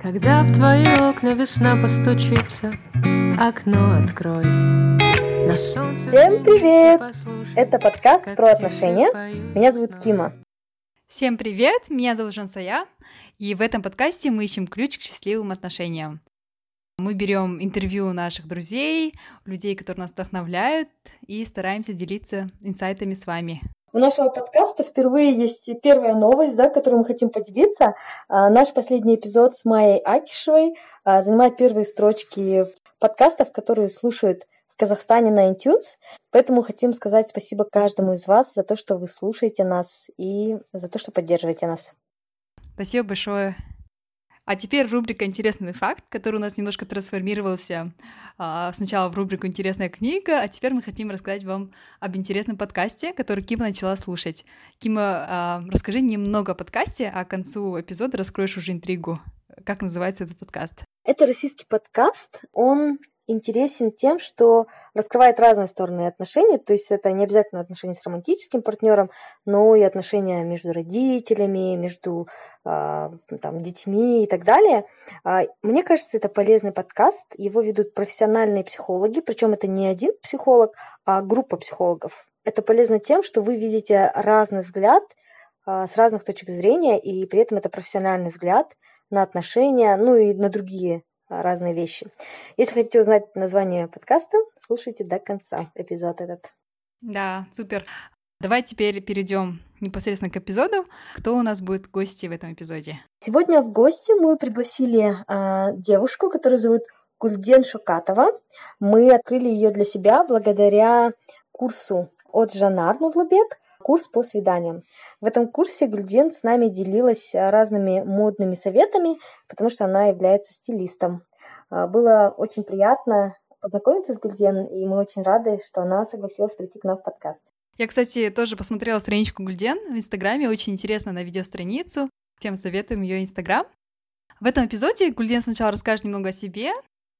Когда в твои окна весна постучится, окно открой. На солнце Всем привет! Это подкаст про отношения. Меня зовут Кима. Всем привет! Меня зовут Жансая. И в этом подкасте мы ищем ключ к счастливым отношениям. Мы берем интервью наших друзей, людей, которые нас вдохновляют, и стараемся делиться инсайтами с вами. У нашего подкаста впервые есть первая новость, да, которую мы хотим поделиться. А, наш последний эпизод с Майей Акишевой а, занимает первые строчки подкастов, которые слушают в Казахстане на iTunes. Поэтому хотим сказать спасибо каждому из вас за то, что вы слушаете нас и за то, что поддерживаете нас. Спасибо большое. А теперь рубрика «Интересный факт», который у нас немножко трансформировался а, сначала в рубрику «Интересная книга», а теперь мы хотим рассказать вам об интересном подкасте, который Кима начала слушать. Кима, а, расскажи немного о подкасте, а к концу эпизода раскроешь уже интригу. Как называется этот подкаст? Это российский подкаст. Он интересен тем, что раскрывает разные стороны отношений, то есть это не обязательно отношения с романтическим партнером, но и отношения между родителями, между э, там, детьми и так далее. А, мне кажется, это полезный подкаст. Его ведут профессиональные психологи, причем это не один психолог, а группа психологов. Это полезно тем, что вы видите разный взгляд э, с разных точек зрения, и при этом это профессиональный взгляд на отношения, ну и на другие разные вещи. Если хотите узнать название подкаста, слушайте до конца эпизод этот. Да, супер. Давай теперь перейдем непосредственно к эпизоду. Кто у нас будет гости в этом эпизоде? Сегодня в гости мы пригласили э, девушку, которую зовут Гульден Шукатова. Мы открыли ее для себя благодаря курсу от Жанар Нудлубек курс по свиданиям. В этом курсе Гульден с нами делилась разными модными советами, потому что она является стилистом. А, было очень приятно познакомиться с Гульден, и мы очень рады, что она согласилась прийти к нам в подкаст. Я, кстати, тоже посмотрела страничку Гульден в Инстаграме, очень интересно на видеостраницу. Всем советуем ее Инстаграм. В этом эпизоде Гульден сначала расскажет немного о себе,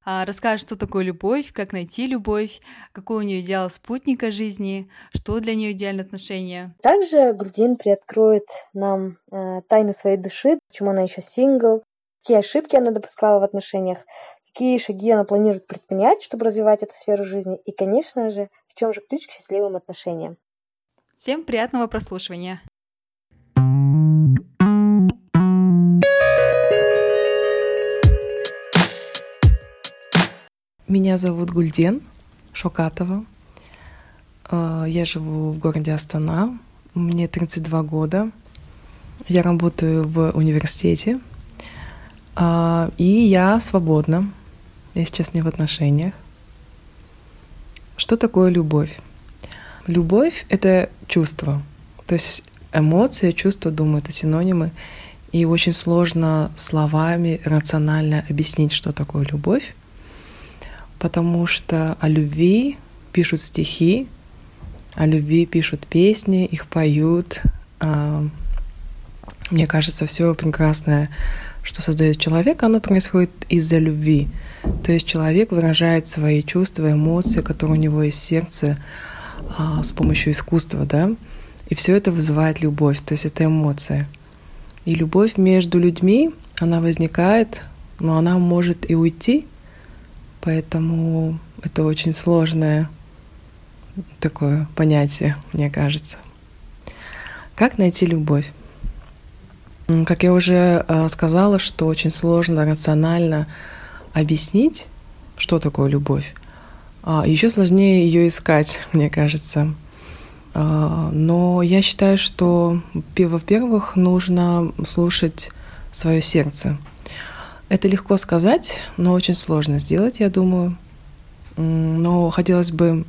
расскажет, что такое любовь, как найти любовь, какой у нее идеал спутника жизни, что для нее идеальное отношение. Также Грудин приоткроет нам э, тайны своей души, почему она еще сингл, какие ошибки она допускала в отношениях, какие шаги она планирует предпринять, чтобы развивать эту сферу жизни, и, конечно же, в чем же ключ к счастливым отношениям. Всем приятного прослушивания! Меня зовут Гульден Шокатова. Э, я живу в городе Астана. Мне 32 года. Я работаю в университете. Э, и я свободна. Я сейчас не в отношениях. Что такое любовь? Любовь — это чувство. То есть эмоции, чувства, думаю, это синонимы. И очень сложно словами рационально объяснить, что такое любовь потому что о любви пишут стихи, о любви пишут песни, их поют. А, мне кажется, все прекрасное, что создает человек, оно происходит из-за любви. То есть человек выражает свои чувства, эмоции, которые у него есть в сердце а, с помощью искусства, да, и все это вызывает любовь, то есть это эмоция. И любовь между людьми, она возникает, но она может и уйти, Поэтому это очень сложное такое понятие, мне кажется. Как найти любовь? Как я уже э, сказала, что очень сложно рационально объяснить, что такое любовь. А Еще сложнее ее искать, мне кажется. А, но я считаю, что, во-первых, нужно слушать свое сердце. Это легко сказать, но очень сложно сделать, я думаю. Но хотелось бы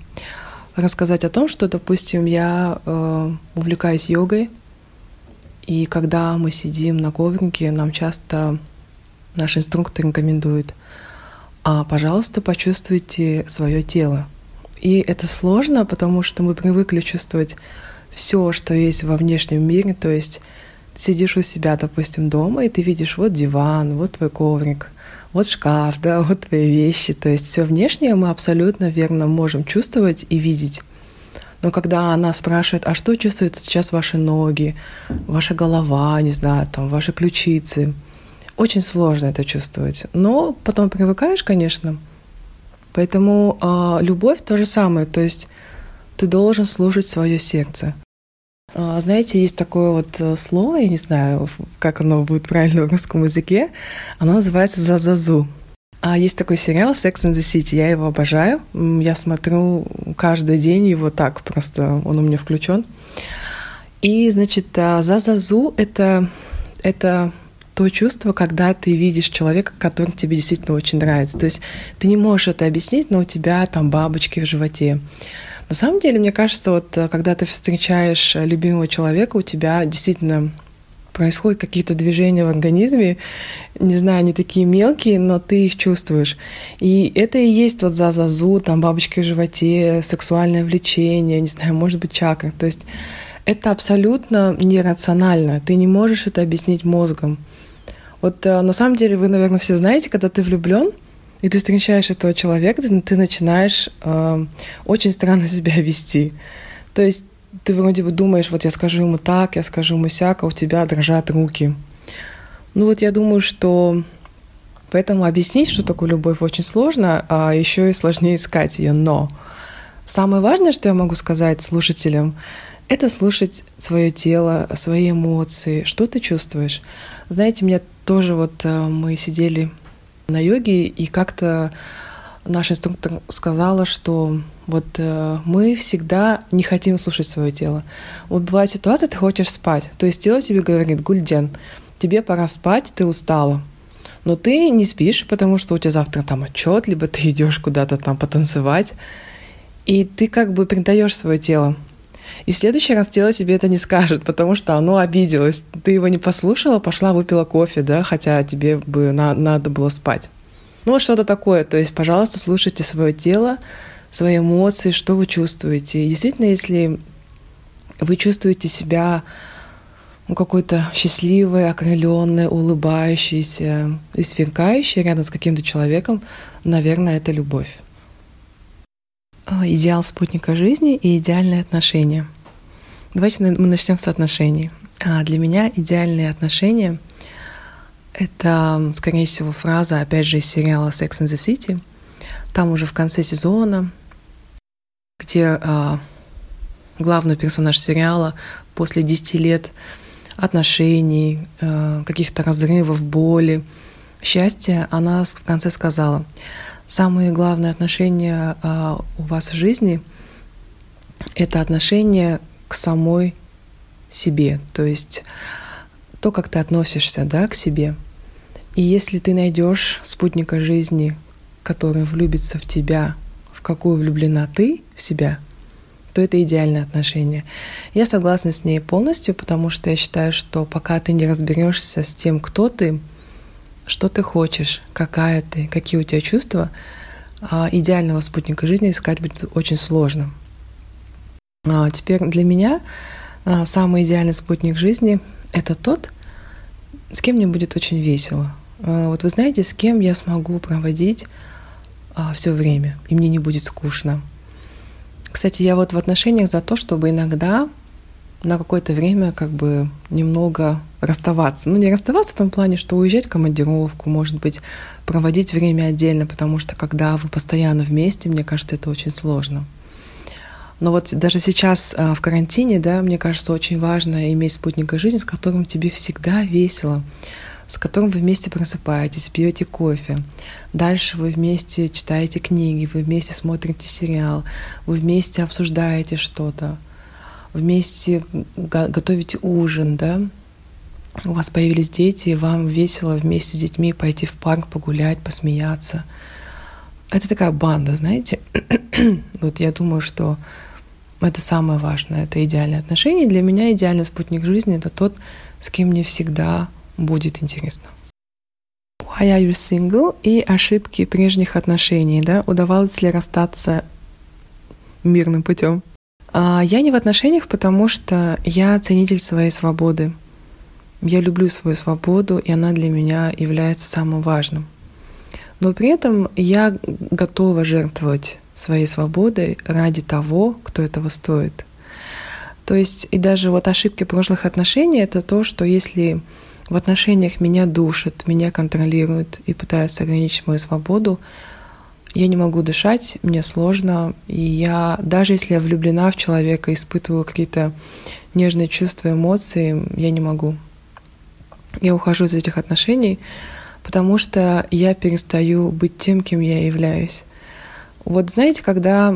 рассказать о том, что, допустим, я э, увлекаюсь йогой, и когда мы сидим на коврике, нам часто наш инструктор рекомендует, а, пожалуйста, почувствуйте свое тело. И это сложно, потому что мы привыкли чувствовать все, что есть во внешнем мире, то есть сидишь у себя, допустим, дома, и ты видишь вот диван, вот твой коврик, вот шкаф, да, вот твои вещи. То есть все внешнее мы абсолютно верно можем чувствовать и видеть. Но когда она спрашивает, а что чувствуют сейчас ваши ноги, ваша голова, не знаю, там, ваши ключицы, очень сложно это чувствовать. Но потом привыкаешь, конечно. Поэтому э, любовь то же самое. То есть ты должен слушать свое сердце. Э, знаете, есть такое вот э, слово, я не знаю, как оно будет правильно в русском языке. Оно называется «зазазу». А есть такой сериал Sex and the City, я его обожаю. Я смотрю каждый день его так, просто он у меня включен. И, значит, а, зазазу — это, это то чувство, когда ты видишь человека, который тебе действительно очень нравится. То есть ты не можешь это объяснить, но у тебя там бабочки в животе. На самом деле, мне кажется, вот э, когда ты встречаешь любимого человека, у тебя действительно происходят какие-то движения в организме, не знаю, они такие мелкие, но ты их чувствуешь. И это и есть вот за зазу, там бабочки в животе, сексуальное влечение, не знаю, может быть, чакра. То есть это абсолютно нерационально. Ты не можешь это объяснить мозгом. Вот э, на самом деле вы, наверное, все знаете, когда ты влюблен, и ты встречаешь этого человека, ты, ты начинаешь э, очень странно себя вести. То есть ты вроде бы думаешь, вот я скажу ему так, я скажу ему сяк, а у тебя дрожат руки. Ну вот я думаю, что поэтому объяснить, что такое любовь, очень сложно, а еще и сложнее искать ее. Но самое важное, что я могу сказать слушателям, это слушать свое тело, свои эмоции, что ты чувствуешь. Знаете, мне тоже вот э, мы сидели на йоге, и как-то наш инструктор сказала, что вот э, мы всегда не хотим слушать свое тело. Вот бывает ситуация, ты хочешь спать, то есть тело тебе говорит, Гульден, тебе пора спать, ты устала. Но ты не спишь, потому что у тебя завтра там отчет, либо ты идешь куда-то там потанцевать, и ты как бы предаешь свое тело. И в следующий раз тело тебе это не скажет, потому что оно обиделось. Ты его не послушала, пошла выпила кофе, да, хотя тебе бы на, надо было спать. Ну, вот что-то такое. То есть, пожалуйста, слушайте свое тело, свои эмоции, что вы чувствуете. И действительно, если вы чувствуете себя ну, какой-то счастливой, окрыленной, улыбающейся и сверкающей рядом с каким-то человеком, наверное, это любовь. А, идеал спутника жизни и идеальные отношения. Давайте мы начнем с отношений. А для меня идеальные отношения это, скорее всего, фраза, опять же, из сериала Sex and the City. Там уже в конце сезона, где а, главный персонаж сериала после 10 лет отношений, а, каких-то разрывов, боли, счастья, она в конце сказала, самые главные отношения а, у вас в жизни — это отношение к самой себе, то есть то, как ты относишься да, к себе — и если ты найдешь спутника жизни, который влюбится в тебя, в какую влюблена ты в себя, то это идеальное отношение. Я согласна с ней полностью, потому что я считаю, что пока ты не разберешься с тем, кто ты, что ты хочешь, какая ты, какие у тебя чувства, а, идеального спутника жизни искать будет очень сложно. А теперь для меня а, самый идеальный спутник жизни — это тот, с кем мне будет очень весело, вот вы знаете, с кем я смогу проводить все время, и мне не будет скучно. Кстати, я вот в отношениях за то, чтобы иногда на какое-то время как бы немного расставаться. Ну, не расставаться в том плане, что уезжать в командировку, может быть, проводить время отдельно, потому что когда вы постоянно вместе, мне кажется, это очень сложно. Но вот даже сейчас а, в карантине, да, мне кажется, очень важно иметь спутника жизни, с которым тебе всегда весело с которым вы вместе просыпаетесь, пьете кофе. Дальше вы вместе читаете книги, вы вместе смотрите сериал, вы вместе обсуждаете что-то, вместе готовите ужин, да, у вас появились дети, и вам весело вместе с детьми пойти в парк, погулять, посмеяться. Это такая банда, знаете. вот я думаю, что это самое важное, это идеальные отношения. Для меня идеальный спутник жизни — это тот, с кем мне всегда будет интересно. Why are you single? И ошибки прежних отношений, да? Удавалось ли расстаться мирным путем? А я не в отношениях, потому что я ценитель своей свободы. Я люблю свою свободу, и она для меня является самым важным. Но при этом я готова жертвовать своей свободой ради того, кто этого стоит. То есть и даже вот ошибки прошлых отношений — это то, что если в отношениях меня душат, меня контролируют и пытаются ограничить мою свободу, я не могу дышать, мне сложно, и я, даже если я влюблена в человека, испытываю какие-то нежные чувства, эмоции, я не могу. Я ухожу из этих отношений, потому что я перестаю быть тем, кем я являюсь. Вот знаете, когда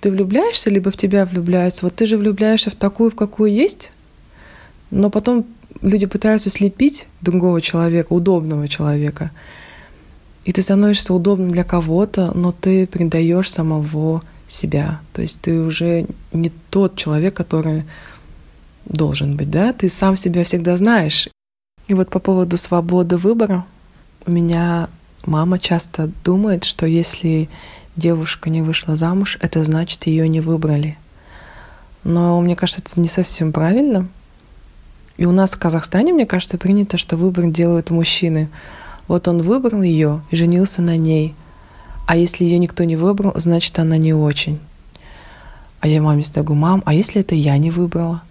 ты влюбляешься, либо в тебя влюбляются, вот ты же влюбляешься в такую, в какую есть, но потом люди пытаются слепить другого человека, удобного человека. И ты становишься удобным для кого-то, но ты предаешь самого себя. То есть ты уже не тот человек, который должен быть, да? Ты сам себя всегда знаешь. И вот по поводу свободы выбора у меня мама часто думает, что если девушка не вышла замуж, это значит ее не выбрали. Но мне кажется, это не совсем правильно, и у нас в Казахстане, мне кажется, принято, что выбор делают мужчины. Вот он выбрал ее и женился на ней. А если ее никто не выбрал, значит, она не очень. А я маме всегда мам, а если это я не выбрала?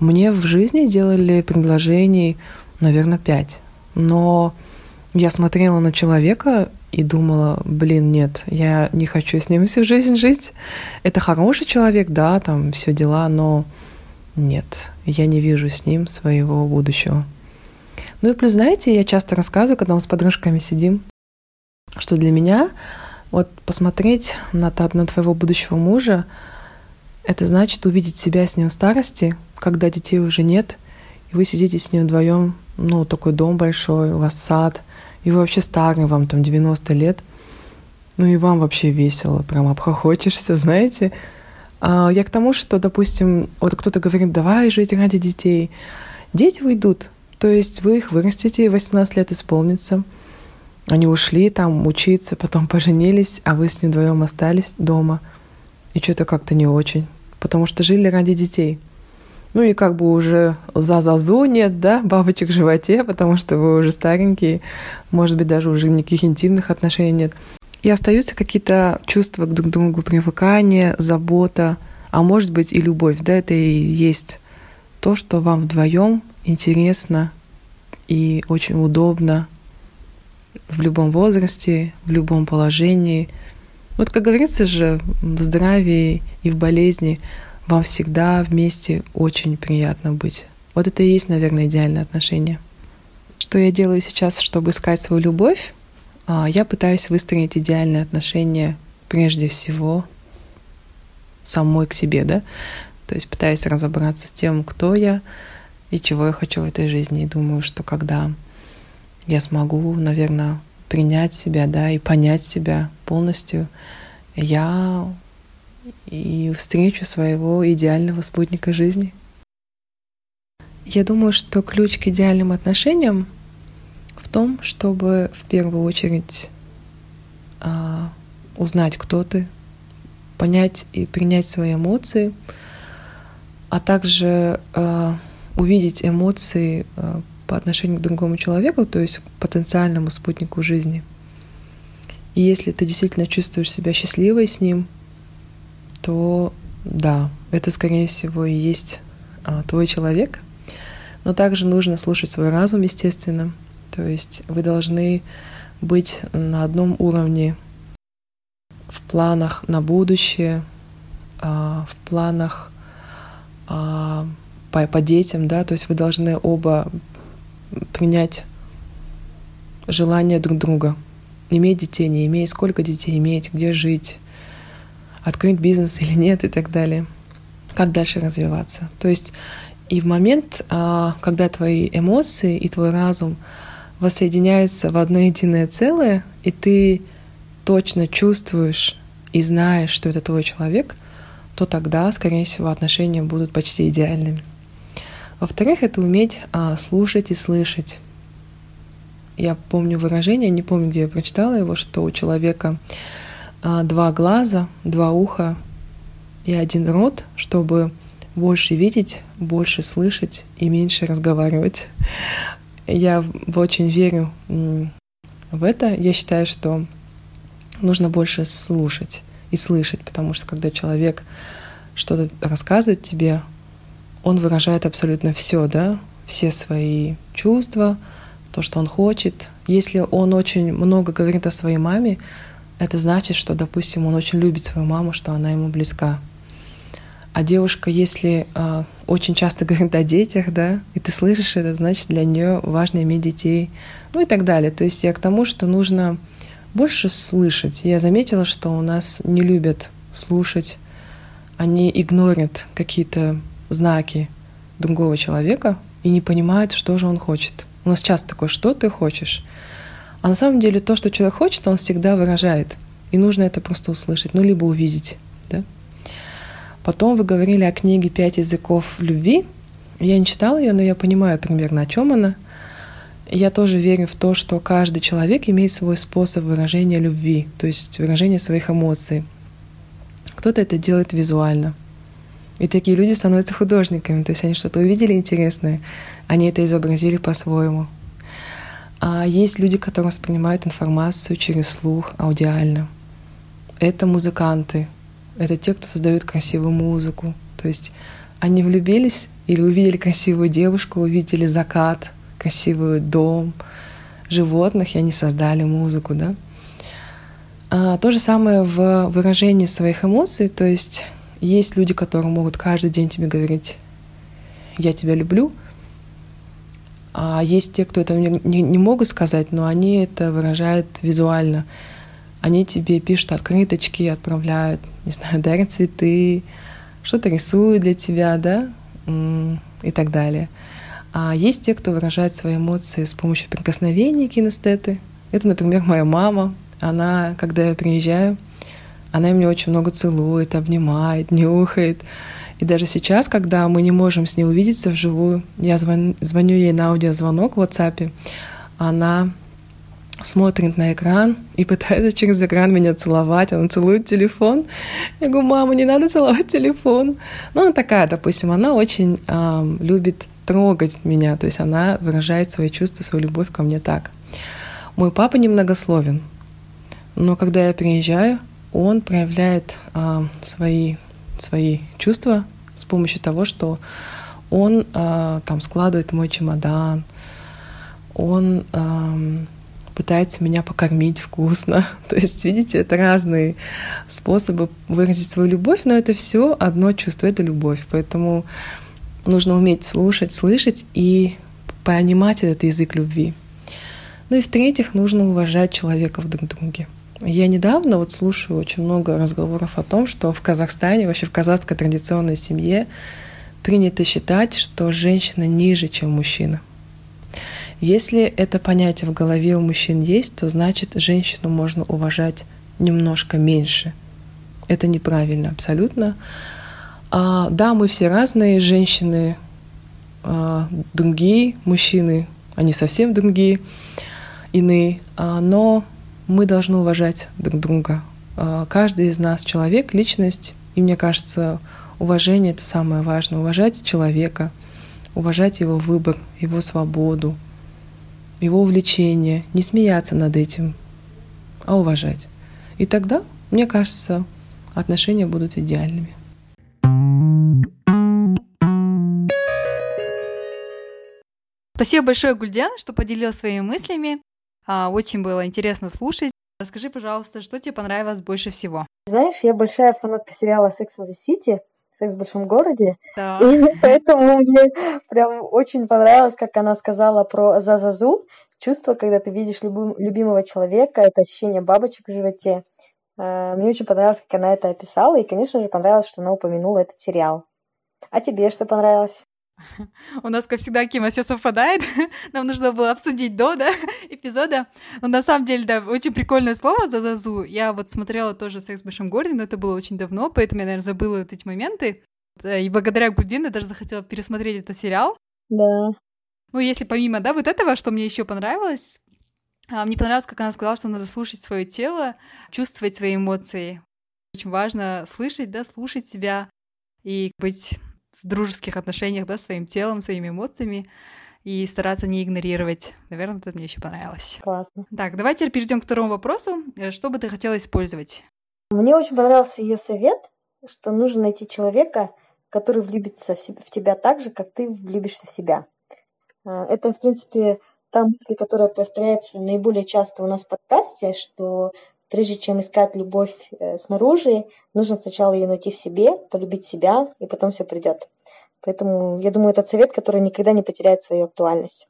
Мне в жизни делали предложений, наверное, пять. Но я смотрела на человека и думала, блин, нет, я не хочу с ним всю жизнь жить. Это хороший человек, да, там все дела, но нет, я не вижу с ним своего будущего. Ну и плюс, знаете, я часто рассказываю, когда мы с подружками сидим, что для меня вот посмотреть на, на твоего будущего мужа, это значит увидеть себя с ним в старости, когда детей уже нет, и вы сидите с ним вдвоем, ну, такой дом большой, у вас сад, и вы вообще старый, вам там 90 лет, ну и вам вообще весело, прям обхохочешься, знаете, а, я к тому, что, допустим, вот кто-то говорит, давай жить ради детей. Дети уйдут, то есть вы их вырастите, 18 лет исполнится. Они ушли там учиться, потом поженились, а вы с ним вдвоем остались дома. И что-то как-то не очень, потому что жили ради детей. Ну и как бы уже за зазу нет, да, бабочек в животе, потому что вы уже старенькие, может быть, даже уже никаких интимных отношений нет. И остаются какие-то чувства к друг другу, привыкание, забота, а может быть и любовь. Да, это и есть то, что вам вдвоем интересно и очень удобно в любом возрасте, в любом положении. Вот, как говорится же, в здравии и в болезни вам всегда вместе очень приятно быть. Вот это и есть, наверное, идеальное отношение. Что я делаю сейчас, чтобы искать свою любовь? А, я пытаюсь выстроить идеальные отношения прежде всего самой к себе, да, то есть пытаюсь разобраться с тем, кто я и чего я хочу в этой жизни. И думаю, что когда я смогу, наверное, принять себя, да, и понять себя полностью, я и встречу своего идеального спутника жизни. Я думаю, что ключ к идеальным отношениям том, чтобы в первую очередь а, узнать, кто ты, понять и принять свои эмоции, а также а, увидеть эмоции а, по отношению к другому человеку, то есть к потенциальному спутнику жизни. И если ты действительно чувствуешь себя счастливой с ним, то да, это, скорее всего, и есть а, твой человек. Но также нужно слушать свой разум, естественно, то есть вы должны быть на одном уровне в планах на будущее, а, в планах а, по, по детям, да, то есть вы должны оба принять желание друг друга. Иметь детей, не иметь, сколько детей иметь, где жить, открыть бизнес или нет и так далее. Как дальше развиваться. То есть и в момент, а, когда твои эмоции и твой разум — воссоединяются в одно единое целое, и ты точно чувствуешь и знаешь, что это твой человек, то тогда, скорее всего, отношения будут почти идеальными. Во-вторых, это уметь а, слушать и слышать. Я помню выражение, не помню, где я прочитала его, что у человека а, два глаза, два уха и один рот, чтобы больше видеть, больше слышать и меньше разговаривать. Я очень верю в это. Я считаю, что нужно больше слушать и слышать, потому что когда человек что-то рассказывает тебе, он выражает абсолютно все, да, все свои чувства, то, что он хочет. Если он очень много говорит о своей маме, это значит, что, допустим, он очень любит свою маму, что она ему близка. А девушка, если э, очень часто говорит о детях, да, и ты слышишь это, значит, для нее важно иметь детей, ну и так далее. То есть я к тому, что нужно больше слышать. Я заметила, что у нас не любят слушать, они игнорят какие-то знаки другого человека и не понимают, что же он хочет. У нас часто такое, что ты хочешь? А на самом деле то, что человек хочет, он всегда выражает. И нужно это просто услышать, ну, либо увидеть. Да? Потом вы говорили о книге «Пять языков любви». Я не читала ее, но я понимаю примерно, о чем она. Я тоже верю в то, что каждый человек имеет свой способ выражения любви, то есть выражения своих эмоций. Кто-то это делает визуально. И такие люди становятся художниками, то есть они что-то увидели интересное, они это изобразили по-своему. А есть люди, которые воспринимают информацию через слух, аудиально. Это музыканты, это те, кто создают красивую музыку. То есть они влюбились или увидели красивую девушку, увидели закат, красивый дом, животных, и они создали музыку, да. А, то же самое в выражении своих эмоций, то есть есть люди, которые могут каждый день тебе говорить «я тебя люблю», а есть те, кто этого не, не, не могут сказать, но они это выражают визуально — они тебе пишут открыточки, отправляют, не знаю, дарят цветы, что-то рисуют для тебя, да, и так далее. А есть те, кто выражает свои эмоции с помощью прикосновений кинестеты. Это, например, моя мама. Она, когда я приезжаю, она меня очень много целует, обнимает, нюхает. И даже сейчас, когда мы не можем с ней увидеться вживую, я звоню, звоню ей на аудиозвонок в WhatsApp, она смотрит на экран и пытается через экран меня целовать. Она целует телефон. Я говорю, мама, не надо целовать телефон. Ну, она такая, допустим, она очень э, любит трогать меня, то есть она выражает свои чувства, свою любовь ко мне так. Мой папа немногословен, но когда я приезжаю, он проявляет э, свои, свои чувства с помощью того, что он э, там складывает мой чемодан, он э, пытается меня покормить вкусно. То есть, видите, это разные способы выразить свою любовь, но это все одно чувство, это любовь. Поэтому нужно уметь слушать, слышать и понимать этот язык любви. Ну и в-третьих, нужно уважать человека в друг друге. Я недавно вот слушаю очень много разговоров о том, что в Казахстане, вообще в казахской традиционной семье принято считать, что женщина ниже, чем мужчина. Если это понятие в голове у мужчин есть, то значит женщину можно уважать немножко меньше. Это неправильно абсолютно. А, да, мы все разные, женщины а, другие, мужчины, они совсем другие, иные, а, но мы должны уважать друг друга. А, каждый из нас человек, личность, и мне кажется, уважение — это самое важное. Уважать человека, уважать его выбор, его свободу, его увлечение, не смеяться над этим, а уважать. И тогда, мне кажется, отношения будут идеальными. Спасибо большое, Гульден, что поделилась своими мыслями. А, очень было интересно слушать. Расскажи, пожалуйста, что тебе понравилось больше всего? Знаешь, я большая фанатка сериала Sex and the City, секс в большом городе. Да. И поэтому мне прям очень понравилось, как она сказала про зазазу. Чувство, когда ты видишь любым, любимого человека, это ощущение бабочек в животе. Э, мне очень понравилось, как она это описала, и, конечно же, понравилось, что она упомянула этот сериал. А тебе что понравилось? У нас, как всегда, Кима, все совпадает. Нам нужно было обсудить до да, эпизода. Но на самом деле, да, очень прикольное слово «зазазу». Я вот смотрела тоже «Секс в большом городе», но это было очень давно, поэтому я, наверное, забыла вот эти моменты. И благодаря Гульдин я даже захотела пересмотреть этот сериал. Да. Ну, если помимо, да, вот этого, что мне еще понравилось, а, мне понравилось, как она сказала, что надо слушать свое тело, чувствовать свои эмоции. Очень важно слышать, да, слушать себя и быть дружеских отношениях, да, своим телом, своими эмоциями и стараться не игнорировать. Наверное, это мне еще понравилось. Классно. Так, давайте перейдем к второму вопросу. Э, что бы ты хотела использовать? Мне очень понравился ее совет, что нужно найти человека, который влюбится в, себя, в тебя так же, как ты влюбишься в себя. А, это, в принципе, та мысль, которая повторяется наиболее часто у нас в подкасте, что прежде чем искать любовь э, снаружи, нужно сначала ее найти в себе, полюбить себя, и потом все придет. Поэтому я думаю, этот совет, который никогда не потеряет свою актуальность.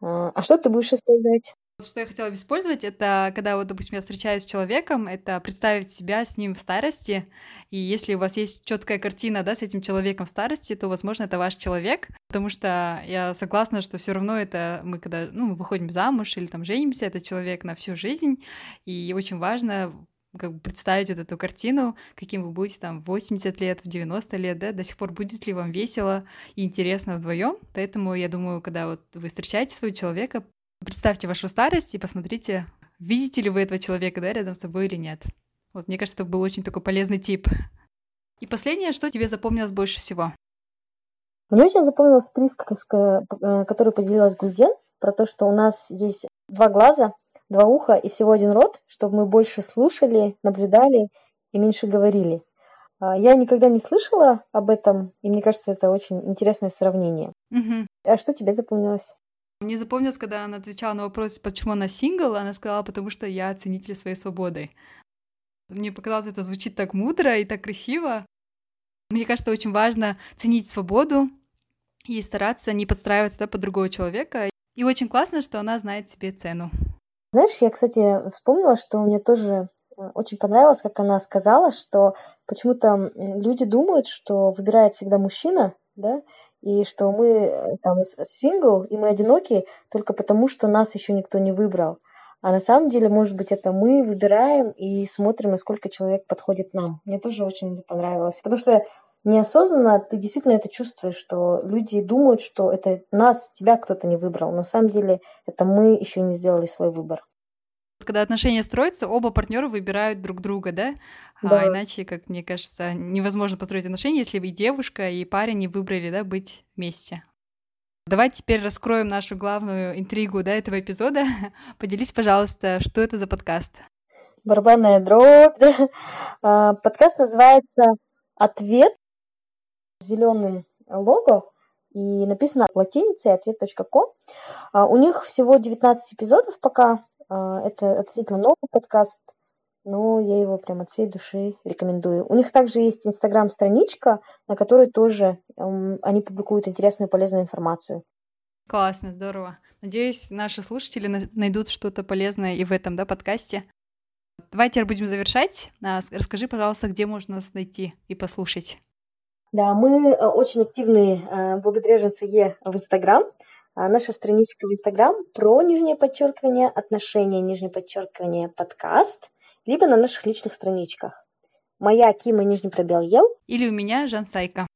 А, а что ты будешь использовать? Что я хотела использовать, это когда вот, допустим, я встречаюсь с человеком, это представить себя с ним в старости, и если у вас есть четкая картина, да, с этим человеком в старости, то, возможно, это ваш человек, потому что я согласна, что все равно это мы когда, ну, мы выходим замуж или там женимся, это человек на всю жизнь, и очень важно как бы представить вот эту картину, каким вы будете там в 80 лет, в 90 лет, да, до сих пор будет ли вам весело и интересно вдвоем. Поэтому я думаю, когда вот вы встречаете своего человека, Представьте вашу старость и посмотрите, видите ли вы этого человека да, рядом с собой или нет. Вот, мне кажется, это был очень такой полезный тип. И последнее, что тебе запомнилось больше всего? Мне очень запомнилась присказка, э, которую поделилась Гульден, про то, что у нас есть два глаза, два уха и всего один рот, чтобы мы больше слушали, наблюдали и меньше говорили. А, я никогда не слышала об этом, и мне кажется, это очень интересное сравнение. Угу. А что тебе запомнилось? Мне запомнилось, когда она отвечала на вопрос, почему она сингл, она сказала, потому что я ценитель своей свободы. Мне показалось, это звучит так мудро и так красиво. Мне кажется, очень важно ценить свободу и стараться не подстраиваться да, под другого человека. И очень классно, что она знает себе цену. Знаешь, я, кстати, вспомнила, что мне тоже э, очень понравилось, как она сказала, что почему-то люди думают, что выбирает всегда мужчина, да, и что мы э, там сингл, и мы одиноки только потому, что нас еще никто не выбрал. А на самом деле, может быть, это мы выбираем и смотрим, насколько человек подходит нам. Мне тоже очень понравилось. Потому что неосознанно ты действительно это чувствуешь, что люди думают, что это нас, тебя кто-то не выбрал. Но на самом деле это мы еще не сделали свой выбор. Когда отношения строятся, оба партнера выбирают друг друга, да? А да. А иначе, как мне кажется, невозможно построить отношения, если и девушка, и парень не выбрали, да, быть вместе. Давай теперь раскроем нашу главную интригу да, этого эпизода. Поделись, пожалуйста, что это за подкаст? Барабанная дробь. А, подкаст называется «Ответ» зеленым лого и написано латиницей ответ.ком. А, у них всего 19 эпизодов пока. Это относительно новый подкаст но я его прям от всей души рекомендую. У них также есть инстаграм-страничка, на которой тоже эм, они публикуют интересную и полезную информацию. Классно, здорово. Надеюсь, наши слушатели найдут что-то полезное и в этом да, подкасте. Давайте будем завершать. А, расскажи, пожалуйста, где можно нас найти и послушать. Да, мы э, очень активны э, благодаря ЖНЦЕ в Инстаграм. А наша страничка в Инстаграм про нижнее подчеркивание, отношения, нижнее подчеркивание, подкаст либо на наших личных страничках. Моя Кима Нижний пробел Ел. Или у меня Жан Сайка.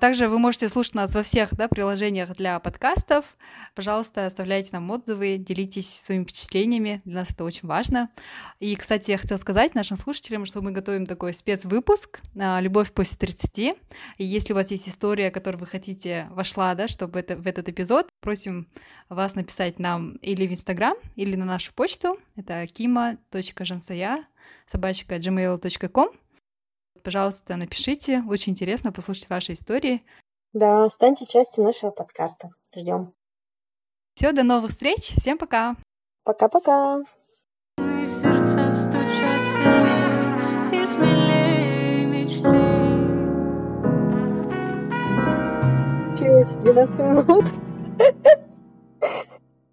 Также вы можете слушать нас во всех да, приложениях для подкастов. Пожалуйста, оставляйте нам отзывы, делитесь своими впечатлениями. Для нас это очень важно. И, кстати, я хотела сказать нашим слушателям, что мы готовим такой спецвыпуск «Любовь после 30». И если у вас есть история, которую вы хотите вошла, да, чтобы это, в этот эпизод, просим вас написать нам или в Инстаграм, или на нашу почту. Это kima.jansaya собачка gmail.com Пожалуйста, напишите. Очень интересно послушать ваши истории. Да, станьте частью нашего подкаста. Ждем. Все, до новых встреч. Всем пока. Пока-пока. В сердца стучат сильнее и смелее мечты. Через 12 минут.